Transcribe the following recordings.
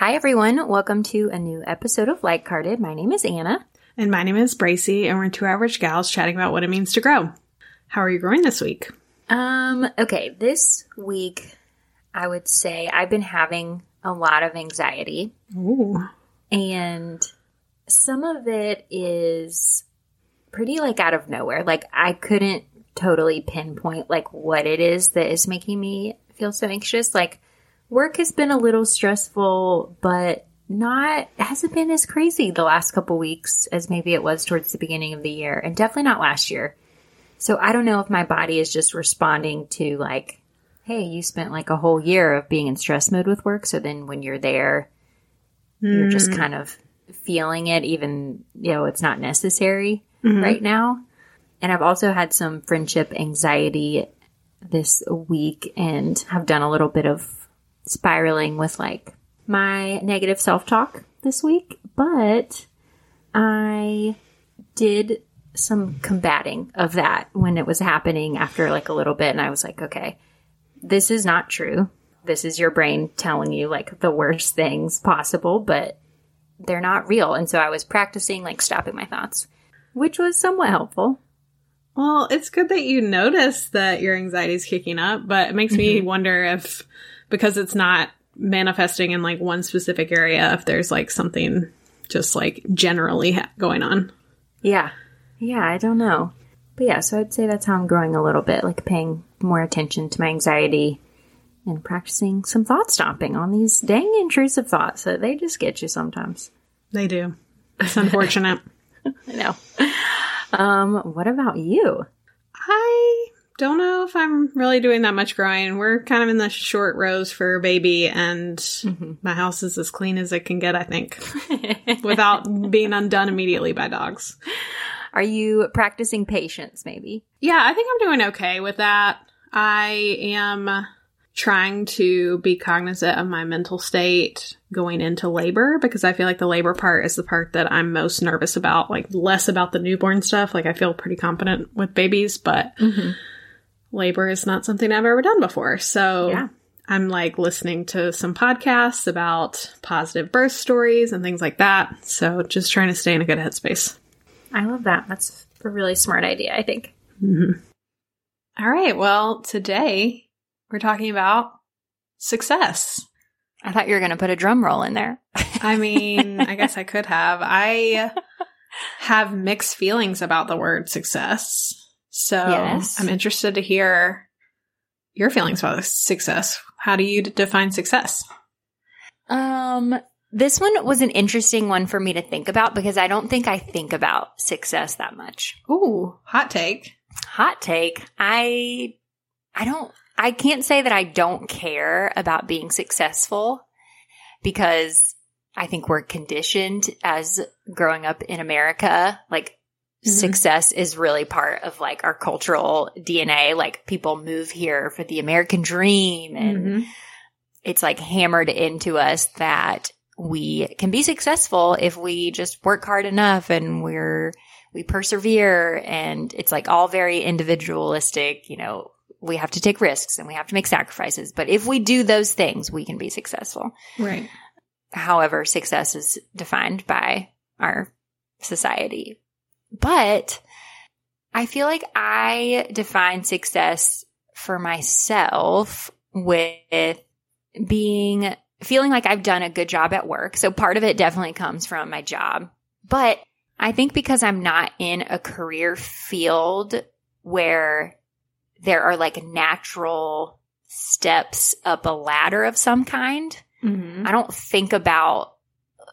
Hi, everyone. Welcome to a new episode of Like Hearted. My name is Anna. And my name is Bracey, and we're two average gals chatting about what it means to grow. How are you growing this week? Um, okay, this week I would say I've been having a lot of anxiety. Ooh. And some of it is pretty like out of nowhere. Like I couldn't totally pinpoint like what it is that is making me feel so anxious. Like work has been a little stressful, but not hasn't been as crazy the last couple weeks as maybe it was towards the beginning of the year and definitely not last year. So I don't know if my body is just responding to like, hey, you spent like a whole year of being in stress mode with work. So then when you're there, you're just hmm. kind of feeling it, even, you know, it's not necessary mm-hmm. right now. And I've also had some friendship anxiety this week and have done a little bit of spiraling with like my negative self talk this week. But I did some combating of that when it was happening after like a little bit. And I was like, okay, this is not true. This is your brain telling you like the worst things possible, but they're not real. And so I was practicing like stopping my thoughts, which was somewhat helpful. Well, it's good that you notice that your anxiety is kicking up, but it makes me mm-hmm. wonder if, because it's not manifesting in like one specific area, if there's like something just like generally ha- going on. Yeah. Yeah, I don't know. But yeah, so I'd say that's how I'm growing a little bit, like paying more attention to my anxiety and practicing some thought stopping on these dang intrusive thoughts that they just get you sometimes. They do. It's unfortunate. I know. Um, what about you? I don't know if I'm really doing that much growing. We're kind of in the short rows for baby, and mm-hmm. my house is as clean as it can get, I think, without being undone immediately by dogs. Are you practicing patience maybe? Yeah, I think I'm doing okay with that. I am trying to be cognizant of my mental state going into labor because I feel like the labor part is the part that I'm most nervous about, like less about the newborn stuff. Like I feel pretty confident with babies, but mm-hmm. Labor is not something I've ever done before. So Yeah. I'm like listening to some podcasts about positive birth stories and things like that. So just trying to stay in a good headspace. I love that. That's a really smart idea, I think. Mm-hmm. All right. Well, today we're talking about success. I thought you were going to put a drum roll in there. I mean, I guess I could have. I have mixed feelings about the word success. So Yes. I'm interested to hear your feelings about success. How do you d- define success? Um, this one was an interesting one for me to think about because I don't think I think about success that much. Ooh, hot take. Hot take. I, I don't, I can't say that I don't care about being successful because I think we're conditioned as growing up in America, like Mm-hmm. success is really part of like our cultural DNA. Like people move here for the American dream and mm-hmm. it's like hammered into us that we can be successful if we just work hard enough and we're we persevere. And it's like all very individualistic. You know we have to take risks and we have to make sacrifices. But if we do those things we can be successful. Right. however success is defined by our society but i feel like i define success for myself with being feeling like I've done a good job at work. So part of it definitely comes from my job. But I think because I'm not in a career field where there are like natural steps up a ladder of some kind, Mm-hmm. I don't think about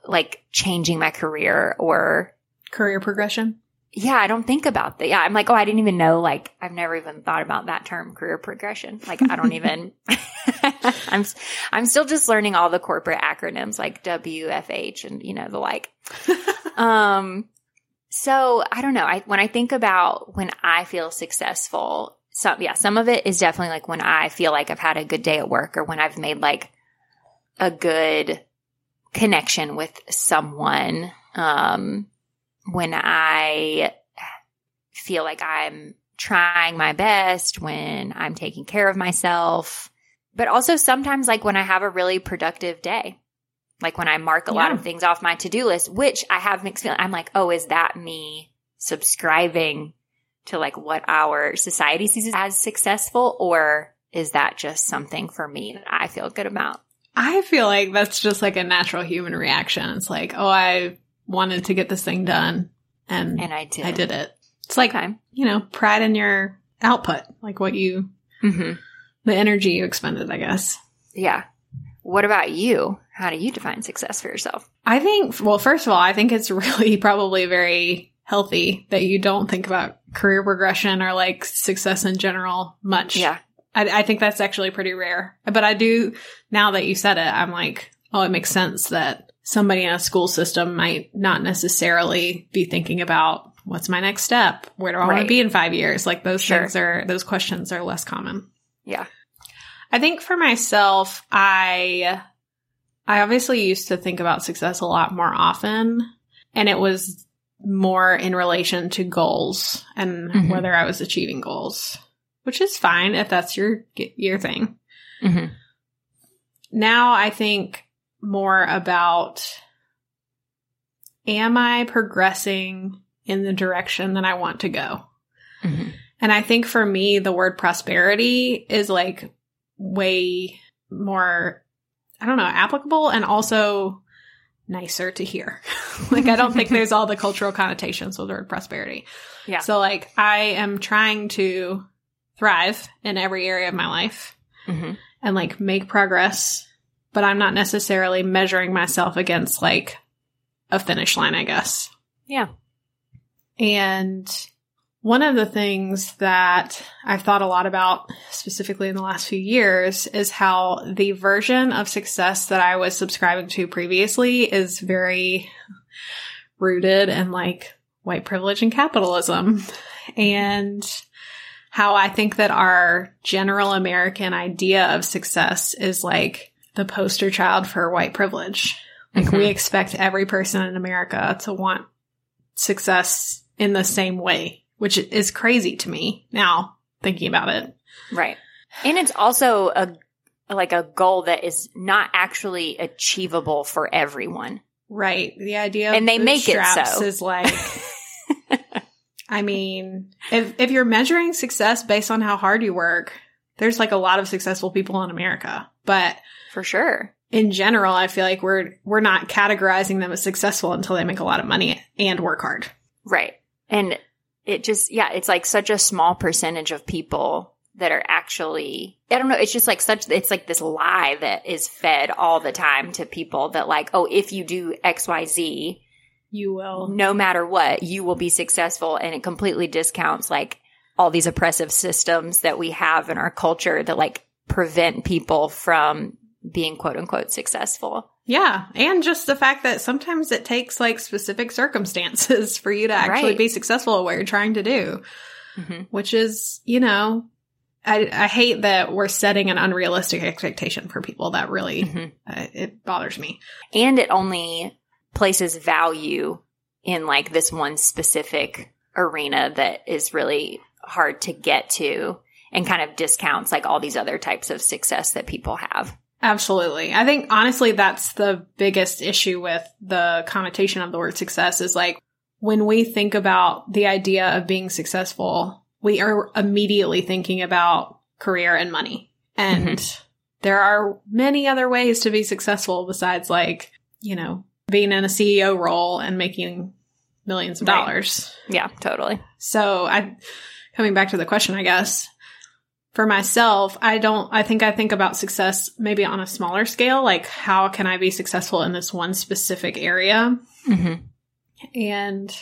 like changing my career or Career progression. Yeah, I don't think about that. Yeah, I'm like, oh, I didn't even know. Like, I've never even thought about that term, career progression. Like, I don't even. I'm I'm still just learning all the corporate acronyms like WFH and you know the like. um, so I don't know. I when I think about when I feel successful, some yeah, some of it is definitely like when I feel like I've had a good day at work or when I've made like a good connection with someone. Um, when I feel like I'm trying my best, when I'm taking care of myself, but also sometimes like when I have a really productive day. Like when I mark a lot of things off my to do list, which I have mixed feelings. I'm like, oh, is that me subscribing to like what our society sees as successful, or is that just something for me that I feel good about? I feel like that's just like a natural human reaction. It's like, oh, I wanted to get this thing done and, And I did. I did it. It's like, Okay. you know, pride in your output, like what you, hmm the energy you expended, I guess. Yeah. What about you? How do you define success for yourself? I think, well, first of all, I think it's really probably very healthy that you don't think about career progression or like success in general much. Yeah. I, I think that's actually pretty rare. But I do, now that you said it, I'm like, oh, it makes sense that somebody in a school system might not necessarily be thinking about what's my next step? Where do I want to be in five years? Like those Sure. things are, those questions are less common. Yeah. I think for myself, I I obviously used to think about success a lot more often, and it was more in relation to goals and Mhm. whether I was achieving goals, which is fine if that's your your thing. hmm Now I think more about am I progressing in the direction that I want to go? hmm And I think for me, the word prosperity is like way more, I don't know, applicable and also nicer to hear. like, I don't think there's all the cultural connotations with the word prosperity. Yeah. So, like, I am trying to thrive in every area of my life hmm and like make progress, but I'm not necessarily measuring myself against like a finish line, I guess. Yeah. And one of the things that I've thought a lot about, specifically in the last few years, is how the version of success that I was subscribing to previously is very rooted in like white privilege and capitalism. And how I think that our general American idea of success is like the poster child for white privilege. Like we Mhm. expect every person in America to want success in the same way, which is crazy to me now thinking about it. Right. And it's also a like a goal that is not actually achievable for everyone. Right. The idea of And they make it so. is like I mean, if if you're measuring success based on how hard you work, there's like a lot of successful people in America. But For sure. in general, I feel like we're we're not categorizing them as successful until they make a lot of money and work hard. Right. And it just, yeah, it's like such a small percentage of people that are actually, I don't know, it's just like such, it's like this lie that is fed all the time to people that like, oh, if you do XYZ, You will. no matter what, you will be successful. And it completely discounts like all these oppressive systems that we have in our culture that like prevent people from being quote unquote successful. Yeah, and just the fact that sometimes it takes like specific circumstances for you to actually Right. be successful at what you're trying to do, hmm which is, you know, I, I hate that we're setting an unrealistic expectation for people. That really hmm uh, it bothers me. and it only places value in like this one specific arena that is really hard to get to and kind of discounts like all these other types of success that people have. Absolutely. I think honestly, that's the biggest issue with the connotation of the word success is like when we think about the idea of being successful, we are immediately thinking about career and money. And mm-hmm. there are many other ways to be successful besides like, you know, being in a CEO role and making millions of Right. dollars. Yeah, totally. So I, coming back to the question, I guess for myself, I don't, I think I think about success maybe on a smaller scale. Like how can I be successful in this one specific area? hmm And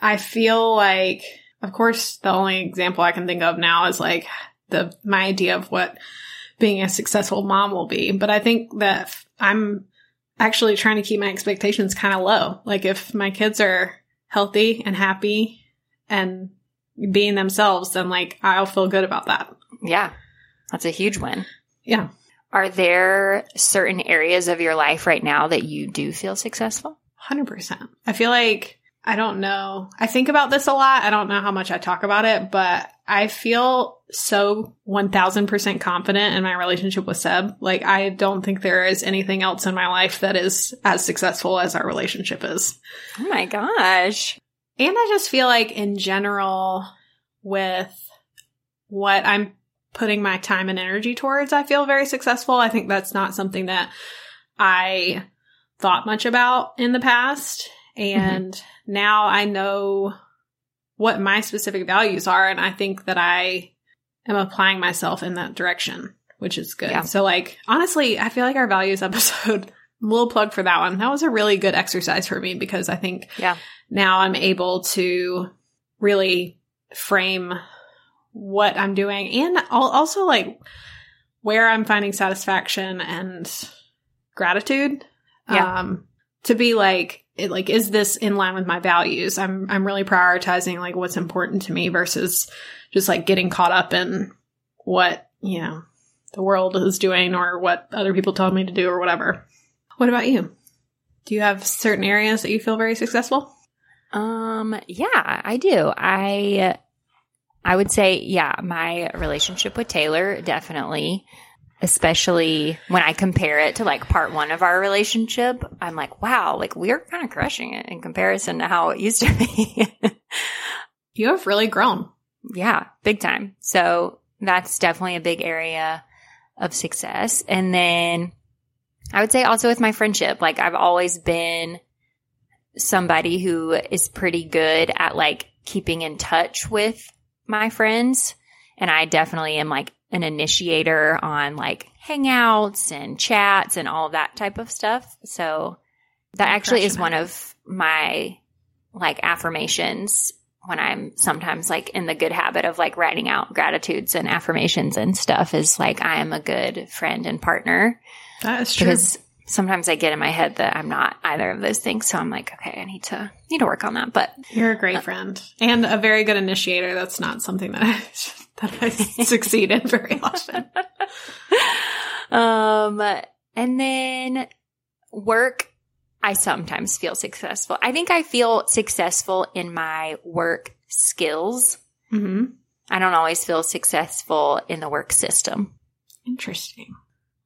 I feel like, of course, the only example I can think of now is like the, my idea of what being a successful mom will be. But I think that I'm actually trying to keep my expectations kind of low. Like if my kids are healthy and happy and being themselves, then like I'll feel good about that. Yeah, that's a huge win. Yeah. Are there certain areas of your life right now that you do feel successful? Hundred percent. I feel like I don't know. I think about this a lot. I don't know how much I talk about it, but I feel so 1000% confident in my relationship with Seb. Like, I don't think there is anything else in my life that is as successful as our relationship is. Oh my gosh. And I just feel like, in general, with what I'm putting my time and energy towards, I feel very successful. I think that's not something that I thought much about in the past. And mm-hmm. now I know what my specific values are. And I think that I am applying myself in that direction, which is good. Yeah. So, like, honestly, I feel like our values episode, little plug for that one. That was a really good exercise for me because I think yeah. now I'm able to really frame what I'm doing and also like where I'm finding satisfaction and gratitude. Yeah. Um, to be like, it, like, is this in line with my values? I'm, I'm really prioritizing like what's important to me versus just like getting caught up in what, you know, the world is doing or what other people told me to do or whatever. What about you? Do you have certain areas that you feel very successful? Um, yeah, I do. I I would say, yeah, my relationship with Taylor definitely, especially when I compare it to like part one of our relationship, I'm like, wow, like we're kind of crushing it in comparison to how it used to be. you have really grown. Yeah, big time. So that's definitely a big area of success. And then I would say also with my friendship, like I've always been somebody who is pretty good at like keeping in touch with my friends. And I definitely am like an initiator on like hangouts and chats and all that type of stuff. So that actually is one of my like affirmations when I'm sometimes like in the good habit of like writing out gratitudes and affirmations and stuff is like I am a good friend and partner. That is true. Because sometimes I get in my head that I'm not either of those things. So I'm like, okay, I need to need to work on that. But you're a great uh, friend and a very good initiator. That's not something that I that I succeed in very often. um, and then work. I sometimes feel successful. I think I feel successful in my work skills. Mm-hmm. I don't always feel successful in the work system. Interesting.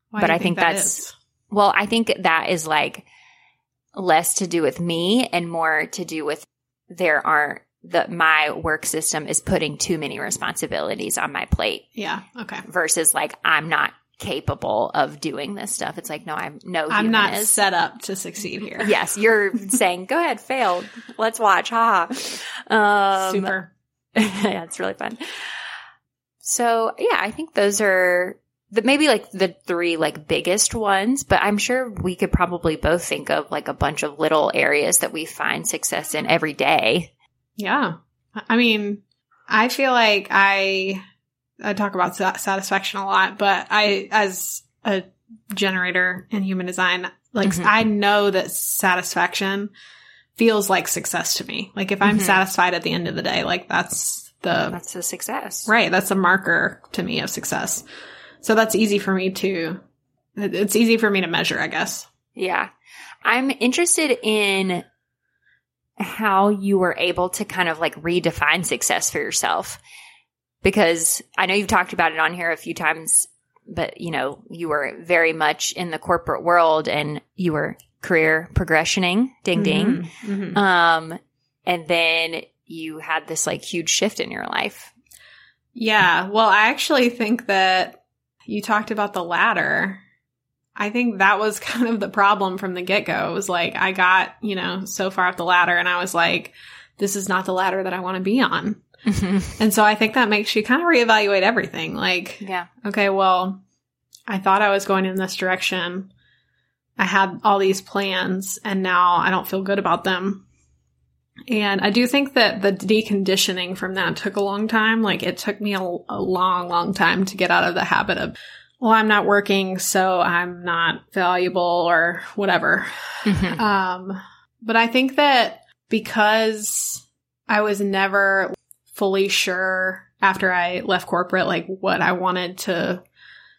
Why but I think, think that that's is? Well, I think that is like less to do with me and more to do with there aren't that my work system is putting too many responsibilities on my plate. Yeah. Okay. Versus like I'm not capable of doing this stuff. It's like no, I'm no. I'm not is. set up to succeed here. Yes, you're saying go ahead, fail. Let's watch. Ha. Um, Super. yeah, it's really fun. So yeah, I think those are the, maybe like the three like biggest ones, but I'm sure we could probably both think of like a bunch of little areas that we find success in every day. Yeah. I mean, I feel like I, I talk about satisfaction a lot, but I, as a generator in human design, like mm-hmm. I know that satisfaction feels like success to me. Like if I'm mm-hmm. satisfied at the end of the day, like that's the, that's a success. Right. That's a marker to me of success. So that's easy for me to, it's easy for me to measure, I guess. Yeah. I'm interested in how you were able to kind of like redefine success for yourself. Because I know you've talked about it on here a few times, but you know, you were very much in the corporate world and you were career progressioning, ding ding. Mm-hmm, mm-hmm. Um, and then you had this like huge shift in your life. Yeah. Well, I actually think that you talked about the ladder. I think that was kind of the problem from the get go. It was like, I got, you know, so far up the ladder and I was like, this is not the ladder that I want to be on. Mm-hmm. And so I think that makes you kind of reevaluate everything. Like, yeah. Okay, well, I thought I was going in this direction. I had all these plans and now I don't feel good about them. And I do think that the deconditioning from that took a long time. Like it took me a, a, long, long time to get out of the habit of, well, I'm not working, so I'm not valuable or whatever. Mm-hmm. Um, but I think that because I was never fully sure after I left corporate, like what I wanted to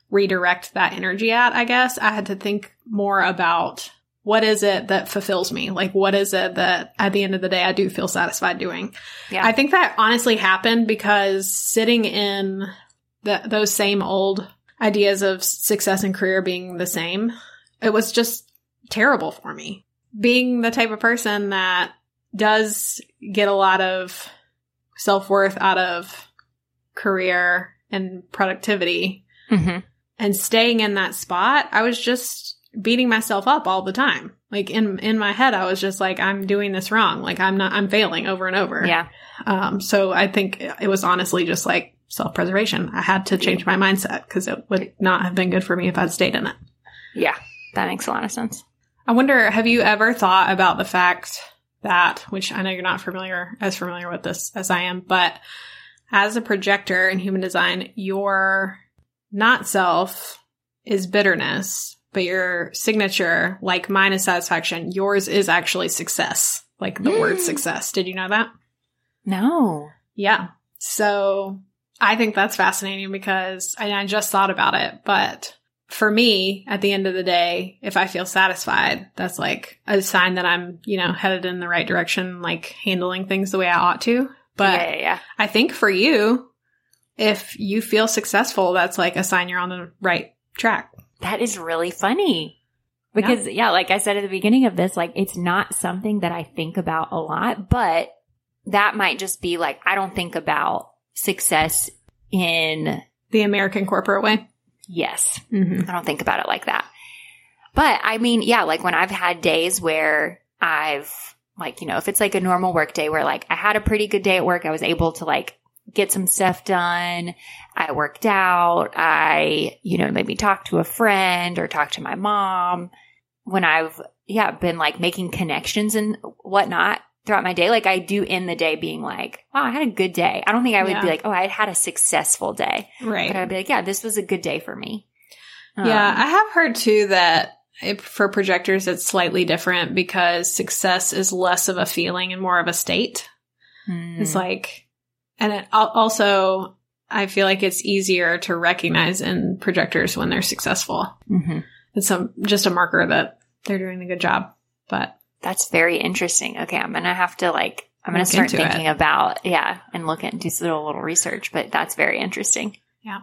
redirect that energy at, I guess I had to think more about what is it that fulfills me? Like, what is it that at the end of the day I do feel satisfied doing? Yeah. I think that honestly happened because sitting in the, those same old ideas of success and career being the same, it was just terrible for me. Being the type of person that does get a lot of self worth out of career and productivity Mm-hmm. and staying in that spot, I was just beating myself up all the time. Like in in my head, I was just like, I'm doing this wrong. Like I'm not, I'm failing over and over. Yeah. Um. So I think it was honestly just like self preservation. I had to change my mindset because it would not have been good for me if I'd stayed in it. Yeah. That makes a lot of sense. I wonder, have you ever thought about the fact that, which I know you're not familiar as familiar with this as I am, but as a projector in human design, your not self is bitterness, but your signature, like mine is satisfaction, yours is actually success, like the word Mm. success. Did you know that? No. Yeah. So I think that's fascinating because I, I just thought about it, but for me, at the end of the day, if I feel satisfied, that's like a sign that I'm, you know, headed in the right direction, like handling things the way I ought to. But yeah, yeah, yeah. I think for you, if you feel successful, that's like a sign you're on the right track. That is really funny. Because yeah. like I said at the beginning of this, like it's not something that I think about a lot, but that might just be like I don't think about success in The American corporate way. yes. Mm-hmm. I don't think about it like that. But I mean, yeah, like when I've had days where I've like, you know, if it's like a normal work day where like I had a pretty good day at work, I was able to like get some stuff done. I worked out. I, you know, maybe talk to a friend or talk to my mom. When I've, yeah, been like making connections and whatnot throughout my day, like I do in the day being like, wow, I had a good day. I don't think I would Yeah. be like, oh, I had a successful day. Right. But I'd be like, yeah, this was a good day for me. Yeah, Um, I have heard too that it, for projectors it's slightly different because success is less of a feeling and more of a state. hmm. It's like, and it also I feel like it's easier to recognize in projectors when they're successful. Mhm. It's some just a marker that they're doing a good job. But That's very interesting. Okay, I'm gonna have to like I'm gonna start into thinking about yeah, and look at do some little, little research. But that's very interesting. Yeah.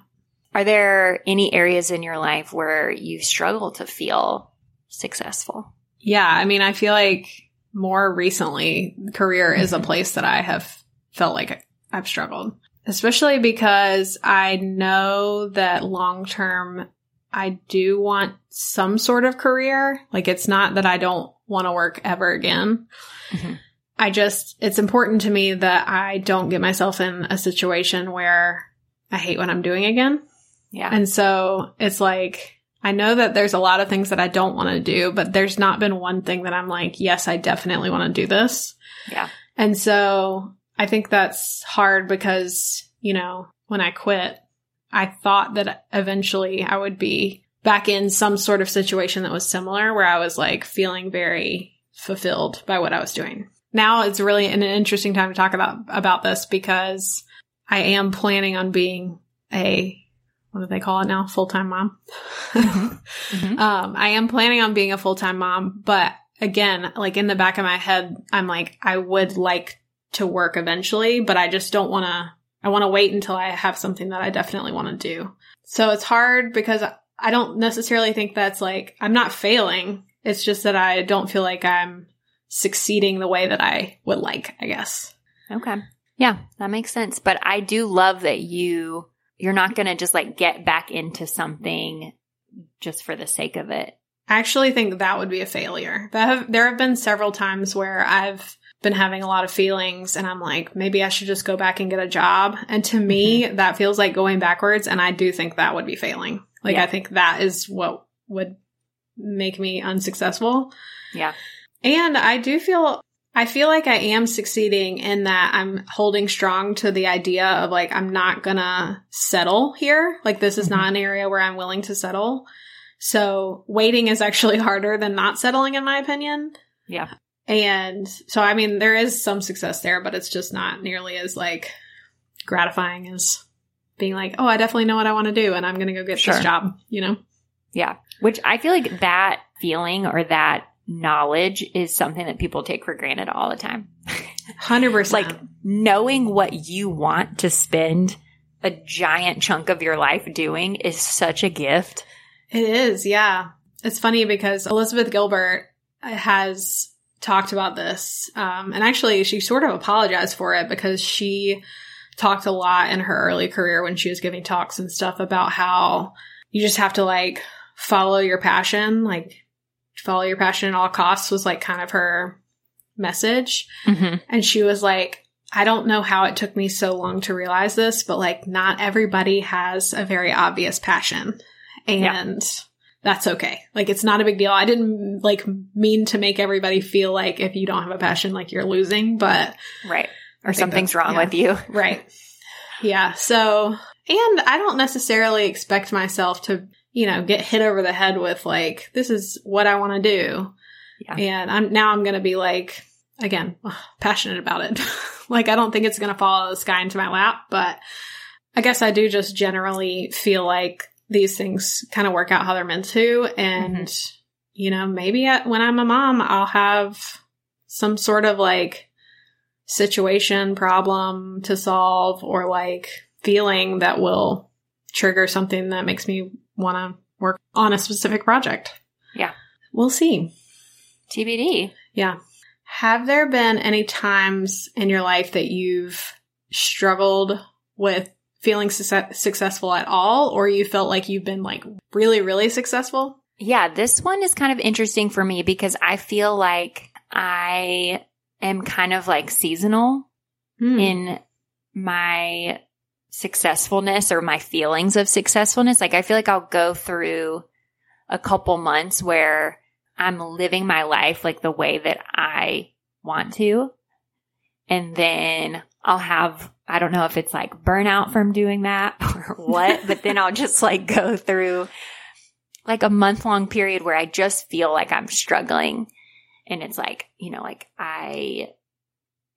Are there any areas in your life where you struggle to feel successful? yeah, I mean, I feel like more recently, career is a Mhm. place that I have felt like I've struggled, especially because I know that long term, I do want some sort of career. Like, it's not that I don't want to work ever again. Mhm. I just, it's important to me that I don't get myself in a situation where I hate what I'm doing again. Yeah. And so it's like, I know that there's a lot of things that I don't want to do, but there's not been one thing that I'm like, yes, I definitely want to do this. Yeah. And so I think that's hard because, you know, when I quit, I thought that eventually I would be back in some sort of situation that was similar where I was like feeling very fulfilled by what I was doing. Now it's really an interesting time to talk about about this because I am planning on being a what do they call it now? Full time mom. Mhm. Um, I am planning on being a full time mom, but again, like in the back of my head, I'm like, I would like to work eventually, but I just don't want to. I want to wait until I have something that I definitely want to do. So it's hard because I don't necessarily think that's like I'm not failing. It's just that I don't feel like I'm succeeding the way that I would like. I guess. Okay. Yeah, that makes sense. But I do love that you you're not gonna just like get back into something just for the sake of it. I actually think that would be a failure. Have, there have been several times where I've been having a lot of feelings and I'm like, maybe I should just go back and get a job. And to me, that feels like going backwards. And I do think that would be failing. Like, Yeah. I think that is what would make me unsuccessful. Yeah. And I do feel, I feel like I am succeeding in that I'm holding strong to the idea of like, I'm not gonna settle here. Like, this is Mhm. not an area where I'm willing to settle. So waiting is actually harder than not settling, in my opinion. Yeah. And so, I mean, there is some success there, but it's just not nearly as like gratifying as being like, oh, I definitely know what I want to do and I'm going to go get Sure. this job, you know? Yeah. Which I feel like that feeling or that knowledge is something that people take for granted all the time. 100%. like knowing what you want to spend a giant chunk of your life doing is such a gift. It is, yeah. It's funny because Elizabeth Gilbert has talked about this. Um, and actually, she sort of apologized for it because she talked a lot in her early career when she was giving talks and stuff about how you just have to like follow your passion, like follow your passion at all costs was like kind of her message. Mm-hmm. And she was like, I don't know how it took me so long to realize this, but like not everybody has a very obvious passion. And that's okay. Like it's not a big deal. I didn't like mean to make everybody feel like if you don't have a passion, like you're losing, but Right. Or something's wrong yeah. with you. right. Yeah. So, and I don't necessarily expect myself to, you know, get hit over the head with like, this is what I want to do. Yeah. And I'm now I'm going to be like, again, passionate about it. like, I don't think it's going to fall out of the sky into my lap, but I guess I do just generally feel like these things kind of work out how they're meant to. And, mm-hmm. you know, maybe at, when I'm a mom, I'll have some sort of like situation, problem to solve, or like feeling that will trigger something that makes me want to work on a specific project. Yeah. We'll see. TBD. Yeah. Have there been any times in your life that you've struggled with feeling success- successful at all, or you felt like you've been like really, really successful? Yeah, this one is kind of interesting for me because I feel like I am kind of like seasonal Hmm. in my successfulness or my feelings of successfulness. Like I feel like I'll go through a couple months where I'm living my life like the way that I want to. And then I'll have, I don't know if it's like burnout from doing that or what, but then I'll just like go through like a month long period where I just feel like I'm struggling. And it's like, you know, like I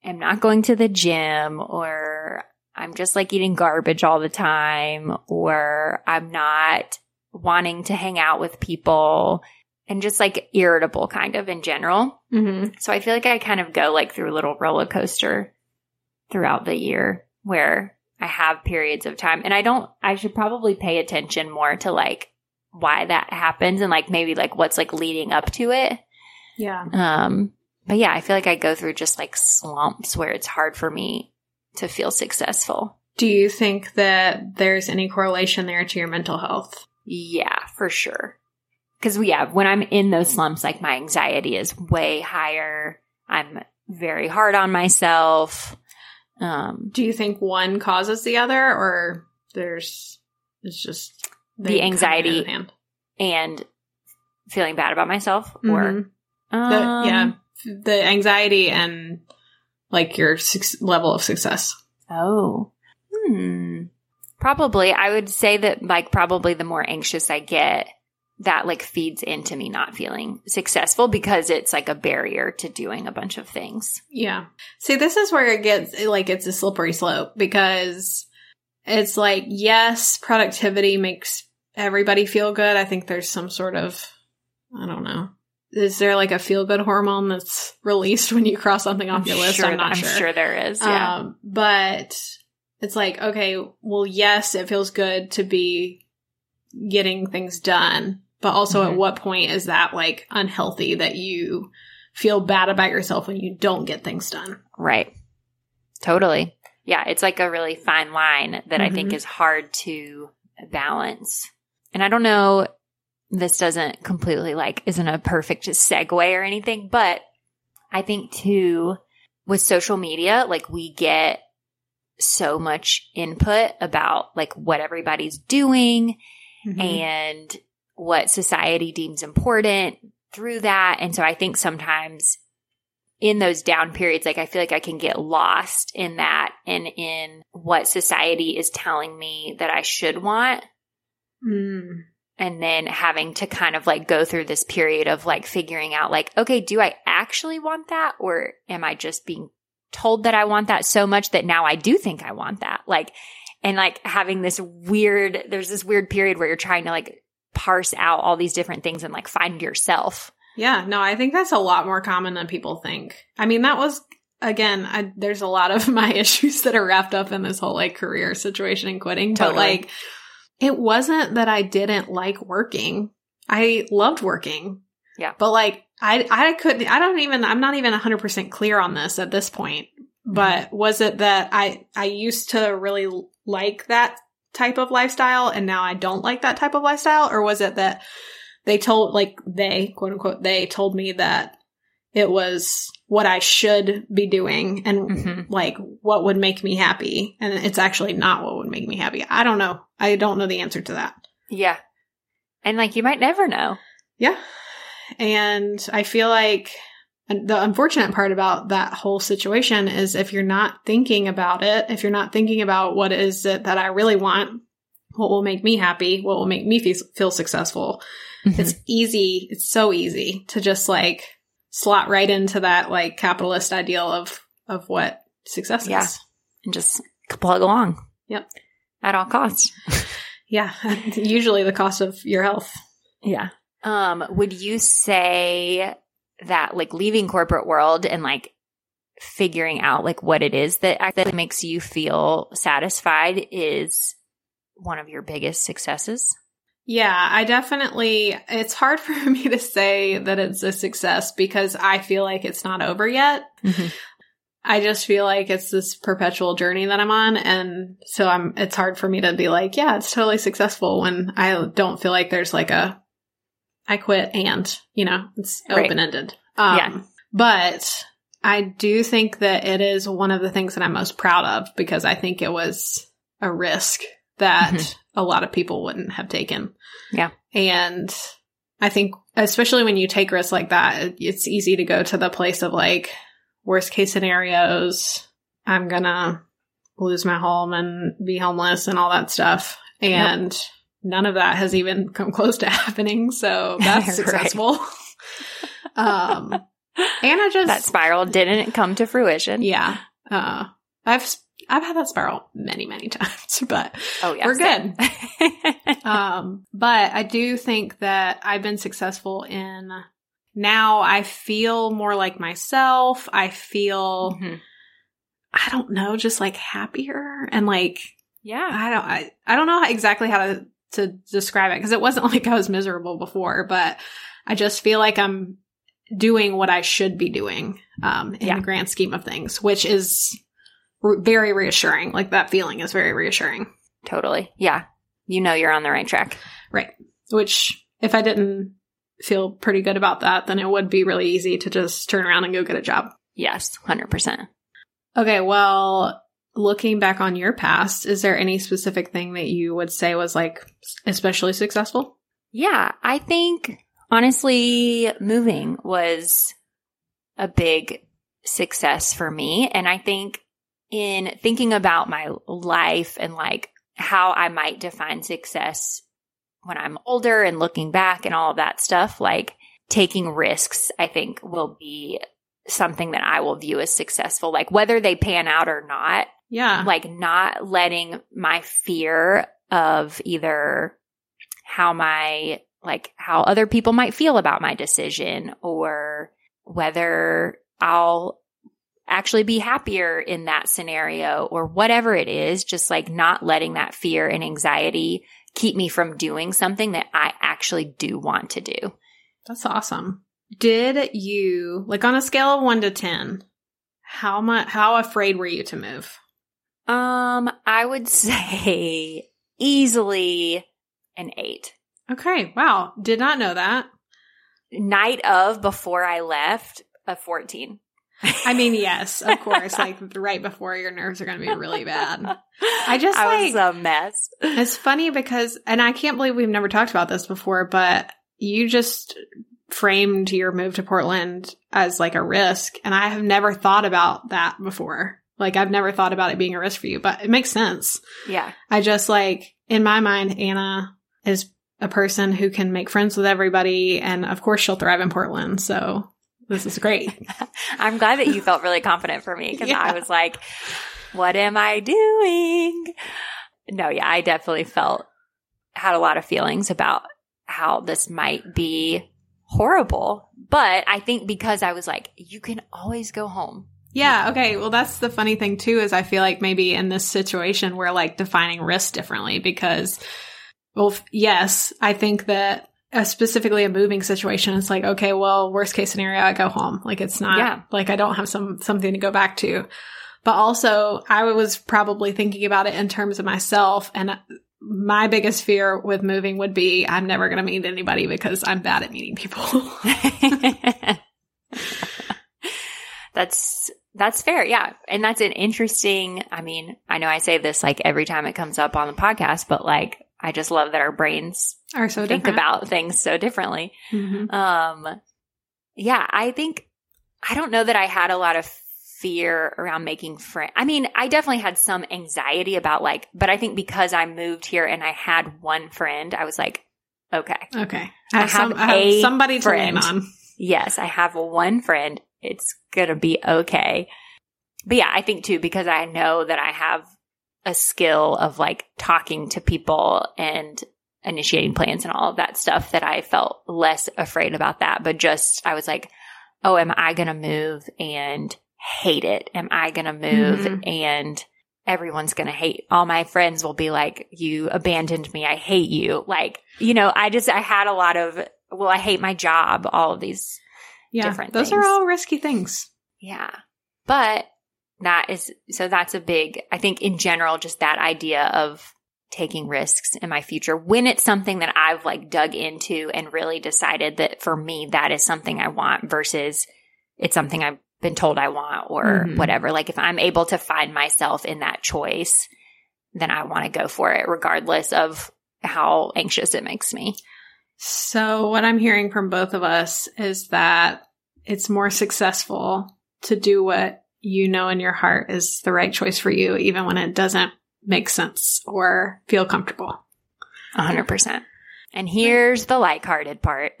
am not going to the gym or I'm just like eating garbage all the time or I'm not wanting to hang out with people and just like irritable kind of in general. Mhm. So I feel like I kind of go like through a little roller coaster throughout the year where I have periods of time and I don't, I should probably pay attention more to like why that happens and like maybe like what's like leading up to it. Yeah. Um, but yeah, I feel like I go through just like slumps where it's hard for me to feel successful. Do you think that there's any correlation there to your mental health? Yeah, for sure. Cause yeah, when I'm in those slumps, like my anxiety is way higher. I'm very hard on myself. Um, Do you think one causes the other, or there's it's just The anxiety. hand in hand? and feeling bad about myself or, Mhm. The- um, yeah, the anxiety and like your suc level of success. Oh. Hmm. Probably. I would say that like probably the more anxious I get, that like feeds into me not feeling successful because it's like a barrier to doing a bunch of things. Yeah. See, this is where it gets like it's a slippery slope because it's like, yes, productivity makes everybody feel good. I think there's some sort of, I don't know. Is there like a feel good hormone that's released when you cross something off your list? sure, I'm not I'm sure. sure there is. Yeah. Um, but it's like, okay, well, yes, it feels good to be getting things done, but also at Mhm. what point is that like unhealthy that you feel bad about yourself when you don't get things done? right. Totally. Yeah. It's like a really fine line that I think Mhm. is hard to balance. And I don't know, this doesn't completely like, isn't a perfect segue or anything, but I think too, with social media, like we get so much input about like what everybody's doing Mm-hmm. and what society deems important through that. And so I think sometimes in those down periods, like I feel like I can get lost in that and in what society is telling me that I should want. Mm. And then having to kind of like go through this period of like figuring out like, okay, do I actually want that? Or am I just being told that I want that so much that now I do think I want that? Like, and like having this weird, there's this weird period where you're trying to like parse out all these different things and like find yourself. Yeah, no, I think that's a lot more common than people think. I mean, that was again, I, there's a lot of my issues that are wrapped up in this whole like career situation and quitting, Totally. but like it wasn't that I didn't like working. I loved working. Yeah. But like I I couldn't I don't even I'm not even 100% clear on this at this point. Mm-hmm. But was it that I I used to really like that type of lifestyle and now I don't like that type of lifestyle or was it that they told like they quote unquote they told me that it was what I should be doing and Mhm. like what would make me happy and it's actually not what would make me happy. I don't know. I don't know the answer to that. Yeah. And like you might never know. Yeah. And I feel like and the unfortunate part about that whole situation is if you're not thinking about it, if you're not thinking about what is it that I really want, what will make me happy, what will make me feel, feel successful, it's easy, it's so easy to just like slot right into that like capitalist ideal of of what success Yeah. is. and just plug along. Yep. At all costs. Yeah, usually the cost of your health. Yeah. Um, would you say that like leaving corporate world and like figuring out like what it is that actually makes you feel satisfied is one of your biggest successes? Yeah, I definitely, it's hard for me to say that it's a success because I feel like it's not over yet. Mm-hmm. I just feel like it's this perpetual journey that I'm on. And so I'm, it's hard for me to be like, yeah, it's totally successful when I don't feel like there's like a, I quit and, you know, it's Right. open ended. Um, Yeah. but I do think that it is one of the things that I'm most proud of because I think it was a risk that Mhm. a lot of people wouldn't have taken. Yeah. And I think, especially when you take risks like that, it's easy to go to the place of like, worst case scenarios, I'm gonna lose my home and be homeless and all that stuff. And none of that has even come close to happening. So that's successful. um, and I just, That spiral didn't come to fruition. yeah, uh, I've, I've had that spiral many, many times, but Oh yeah. We're same. um, but I do think that I've been successful in now I feel more like myself. I feel, Mhm. I don't know, just like happier and like, Yeah. I don't, I, I don't know exactly how to, to describe it because it wasn't like I was miserable before, but I just feel like I'm doing what I should be doing, um, in Yeah. the grand scheme of things, which is re- very reassuring. Like that feeling is very reassuring. Totally. Yeah. You know you're on the right track. Right. Which, if I didn't feel pretty good about that, then it would be really easy to just turn around and go get a job. Yes. 100%. Okay. Well, looking back on your past, is there any specific thing that you would say was like especially successful? Yeah, I think honestly, moving was a big success for me. And I think in thinking about my life and like how I might define success when I'm older and looking back and all of that stuff, like taking risks, I think will be something that I will view as successful. Like whether they pan out or not, Yeah. like not letting my fear of either how my like how other people might feel about my decision or whether I'll actually be happier in that scenario or whatever it is just like not letting that fear and anxiety keep me from doing something that I actually do want to do. That's awesome. Did you, like on a scale of one to 10, how much, how afraid were you to move? Um I would say easily an 8. Okay. Wow. Did not know that. night of before I left a 14. I mean, yes, of course. like right before your nerves are going to be really bad. I just, I like- was a mess. It's funny because, and I can't believe we've never talked about this before, but you just framed your move to Portland as like a risk. And I have never thought about that before. Like I've never thought about it being a risk for you, but it makes sense. Yeah. I just like, in my mind, Anna is a person who can make friends with everybody. And of course she'll thrive in Portland. So this is great. I'm glad that you felt really confident for me because Yeah. I was like, what am I doing? No, yeah, I definitely felt, had a lot of feelings about how this might be horrible. But I think because I was like, you can always go home. Yeah. Okay. Well, that's the funny thing too, is I feel like maybe in this situation, we're like defining risk differently because, well, yes, I think that uh, specifically a moving situation, it's like, okay, well, worst case scenario, I go home. Like it's not Yeah. like I don't have some, something to go back to. But also I was probably thinking about it in terms of myself and uh, my biggest fear with moving would be I'm never going to meet anybody because I'm bad at meeting people. that's that's fair, yeah. And that's an interesting I mean, I know I say this like every time it comes up on the podcast, but like I just love that our brains Are so think different. about things so differently. Mhm. Um yeah, I think I don't know that I had a lot of fear around making friends. I mean, I definitely had some anxiety about like, but I think because I moved here and I had one friend, I was like, okay, Okay. I I have have, some, I have a somebody to lean friend. on. yes, I have one friend. It's gonna be okay. But yeah, I think too, because I know that I have a skill of like talking to people and initiating plans and all of that stuff that I felt less afraid about that. But just, I was like, oh, am I gonna move and hate it? Am I gonna move Mhm. and everyone's gonna hate all my friends will be like, you abandoned me. I hate you. Like, you know, I just, I had a lot of, well, I hate my job, all of these Yeah. different Those things. are all risky things. yeah. But that is, so that's a big, I think in general, just that idea of taking risks in my future when it's something that I've like dug into and really decided that for me, that is something I want versus it's something I've been told I want or Mhm. whatever. Like if I'm able to find myself in that choice, then I want to go for it regardless of how anxious it makes me. So what I'm hearing from both of us is that it's more successful to do what you know in your heart is the right choice for you, even when it doesn't make sense or feel comfortable. A hundred percent. And here's the lighthearted part.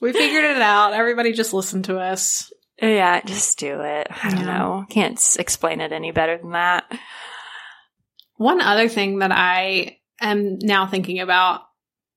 we figured it out. Everybody just listen to us. yeah, just do it. I don't Yeah. know. Can't s- explain it any better than that. One other thing that I am now thinking about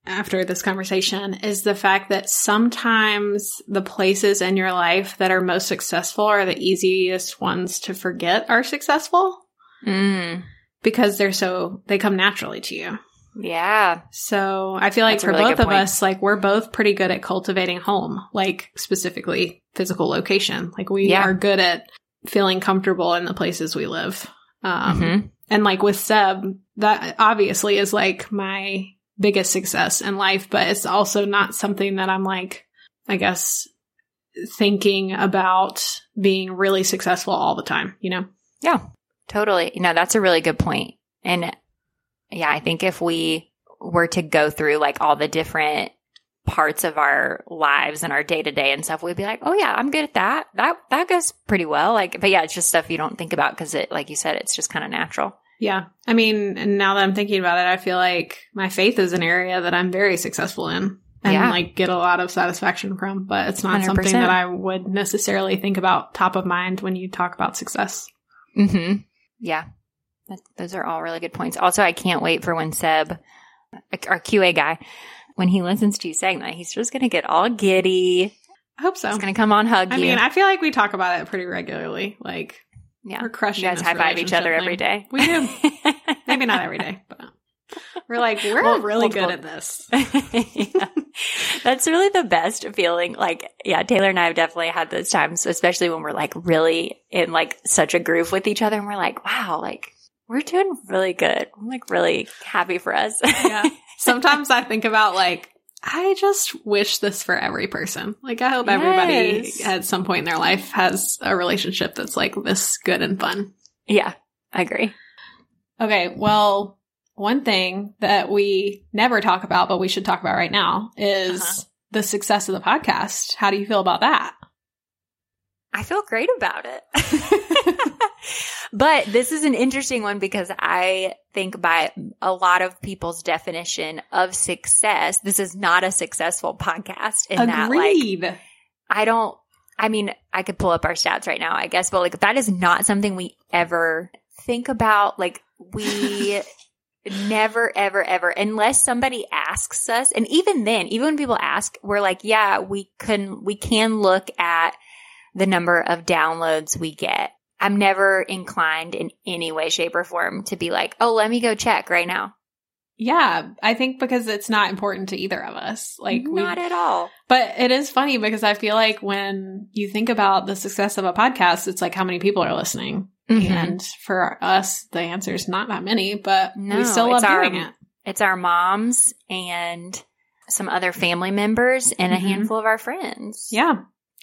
after this conversation is the fact that sometimes the places in your life that are most successful are the easiest ones to forget are successful Mm. because they're so, they come naturally to you. Yeah. So I feel like That's for really both of point. us, like we're both pretty good at cultivating home, like specifically physical location. Like we Yeah. are good at feeling comfortable in the places we live. Um, Mhm. And like with Seb, that obviously is like my biggest success in life, but it's also not something that I'm like, I guess, thinking about being really successful all the time, you know? Yeah, totally. No, that's a really good point. And yeah, I think if we were to go through like all the different parts of our lives and our day to day and stuff, we'd be like, oh yeah, I'm good at that. That, that goes pretty well. Like, but yeah, it's just stuff you don't think about because it, like you said, it's just kind of natural. Yeah. I mean, and now that I'm thinking about it, I feel like my faith is an area that I'm very successful in and Yeah. like get a lot of satisfaction from, but it's not 100%. something that I would necessarily think about top of mind when you talk about success. hmm Yeah. That, those are all really good points. Also, I can't wait for when Seb, our QA guy, when he listens to you saying that, he's just going to get all giddy. I hope so. He's going to come on hug I you. mean, I feel like we talk about it pretty regularly. Like yeah. we're crushing. You guys high five each other every day. We do. Maybe not every day, but we're like we're Well, really multiple- good at this. yeah. That's really the best feeling. Like, yeah, Taylor and I have definitely had those times, especially when we're like really in like such a groove with each other and we're like, wow, like we're doing really good. I'm like really happy for us. Yeah. Sometimes I think about like I just wish this for every person. Like I hope everybody Yes. at some point in their life has a relationship that's like this good and fun. yeah, I agree. Okay, well, one thing that we never talk about, but we should talk about right now is Uh-huh. the success of the podcast. How do you feel about that? I feel great about it. but this is an interesting one because I think by a lot of people's definition of success, this is not a successful podcast in that like I don't I mean, I could pull up our stats right now, I guess, but like that is not something we ever think about. Like we Never, ever, ever, unless somebody asks us. And even then, even when people ask, we're like, yeah, we can, we can look at the number of downloads we get. I'm never inclined in any way, shape, or form to be like, oh, let me go check right now. Yeah, I think because it's not important to either of us. Like, we- Not at all. But it is funny because I feel like when you think about the success of a podcast, it's like how many people are listening. Mhm. And for us, the answer is not that many, but No, we still love our- doing it. It's our moms and some other family members and a Mhm. handful of our friends. Yeah.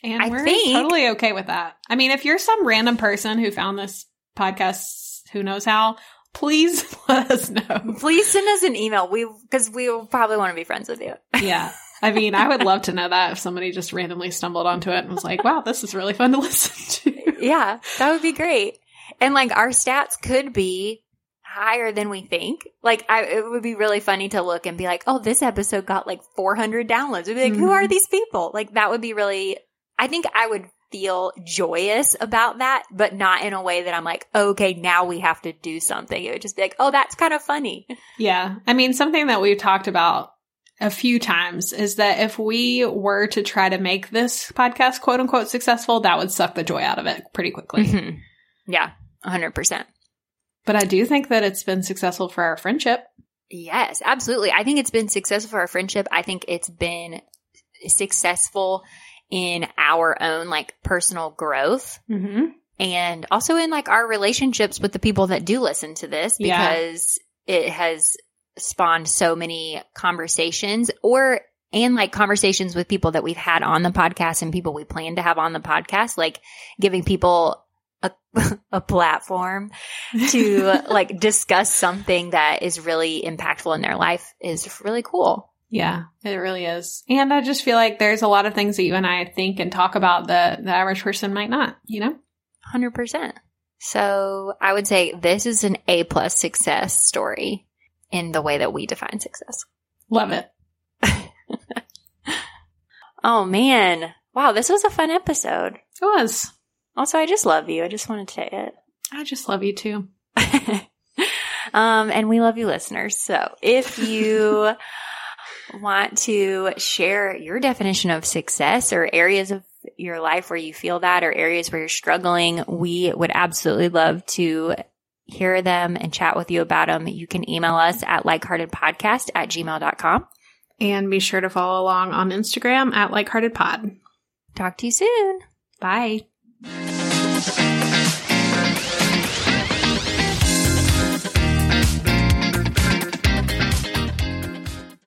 And I we're think- totally okay with that. I mean, if you're some random person who found this podcast, who knows how, please let us know. Please send us an email. We because we will probably want to be friends with you. Yeah. I mean, I would love to know that if somebody just randomly stumbled onto it and was like, wow, this is really fun to listen to. yeah, that would be great. And like our stats could be higher than we think. Like I, it would be really funny to look and be like, oh, this episode got like 400 downloads. We'd be like, who Mhm. are these people? Like that would be really. I think I would feel joyous about that, but not in a way that I'm like, okay, now we have to do something. It would just be like, oh, that's kind of funny. Yeah. I mean, something that we've talked about a few times is that if we were to try to make this podcast quote unquote successful, that would suck the joy out of it pretty quickly. Mhm. Yeah, 100%. But I do think that it's been successful for our friendship. Yes, absolutely. I think it's been successful for our friendship. I think it's been successful in our own like personal growth Mm-hmm. and also in like our relationships with the people that do listen to this Yeah. because it has spawned so many conversations or and like conversations with people that we've had on the podcast and people we plan to have on the podcast like giving people a, a platform to like discuss something that is really impactful in their life is really cool. Yeah, it really is. And I just feel like there's a lot of things that you and I think and talk about that the average person might not, you know? 100%. So I would say this is an A plus success story in the way that we define success. Love it. Oh man. Wow, this was a fun episode. It was. Also, I just love you. I just wanted to say it. I just love you too. um, and we love you listeners. So if you want to share your definition of success or areas of your life where you feel that or areas where you're struggling, we would absolutely love to hear them and chat with you about them. You can email us at likeheartedpodcast at gmail.com. And be sure to follow along on Instagram at likeheartedpod. Talk to you soon. Bye.